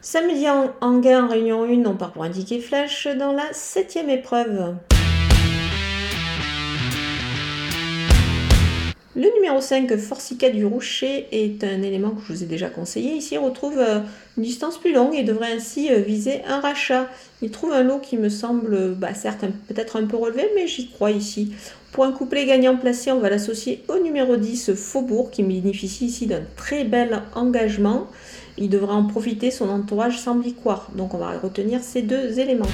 Samedi en, en réunion 1, on part pour un ticket flash dans la septième épreuve. Le numéro 5, Forsica du Rocher, est un élément que je vous ai déjà conseillé. Ici, il retrouve euh, une distance plus longue et devrait ainsi euh, viser un rachat. Il trouve un lot qui me semble, bah, certes, peut-être un peu relevé, mais j'y crois ici. Pour un couplet gagnant placé, on va l'associer au numéro 10, Faubourg, qui bénéficie ici d'un très bel engagement. Il devra en profiter, son entourage semble y croire. Donc on va retenir ces deux éléments.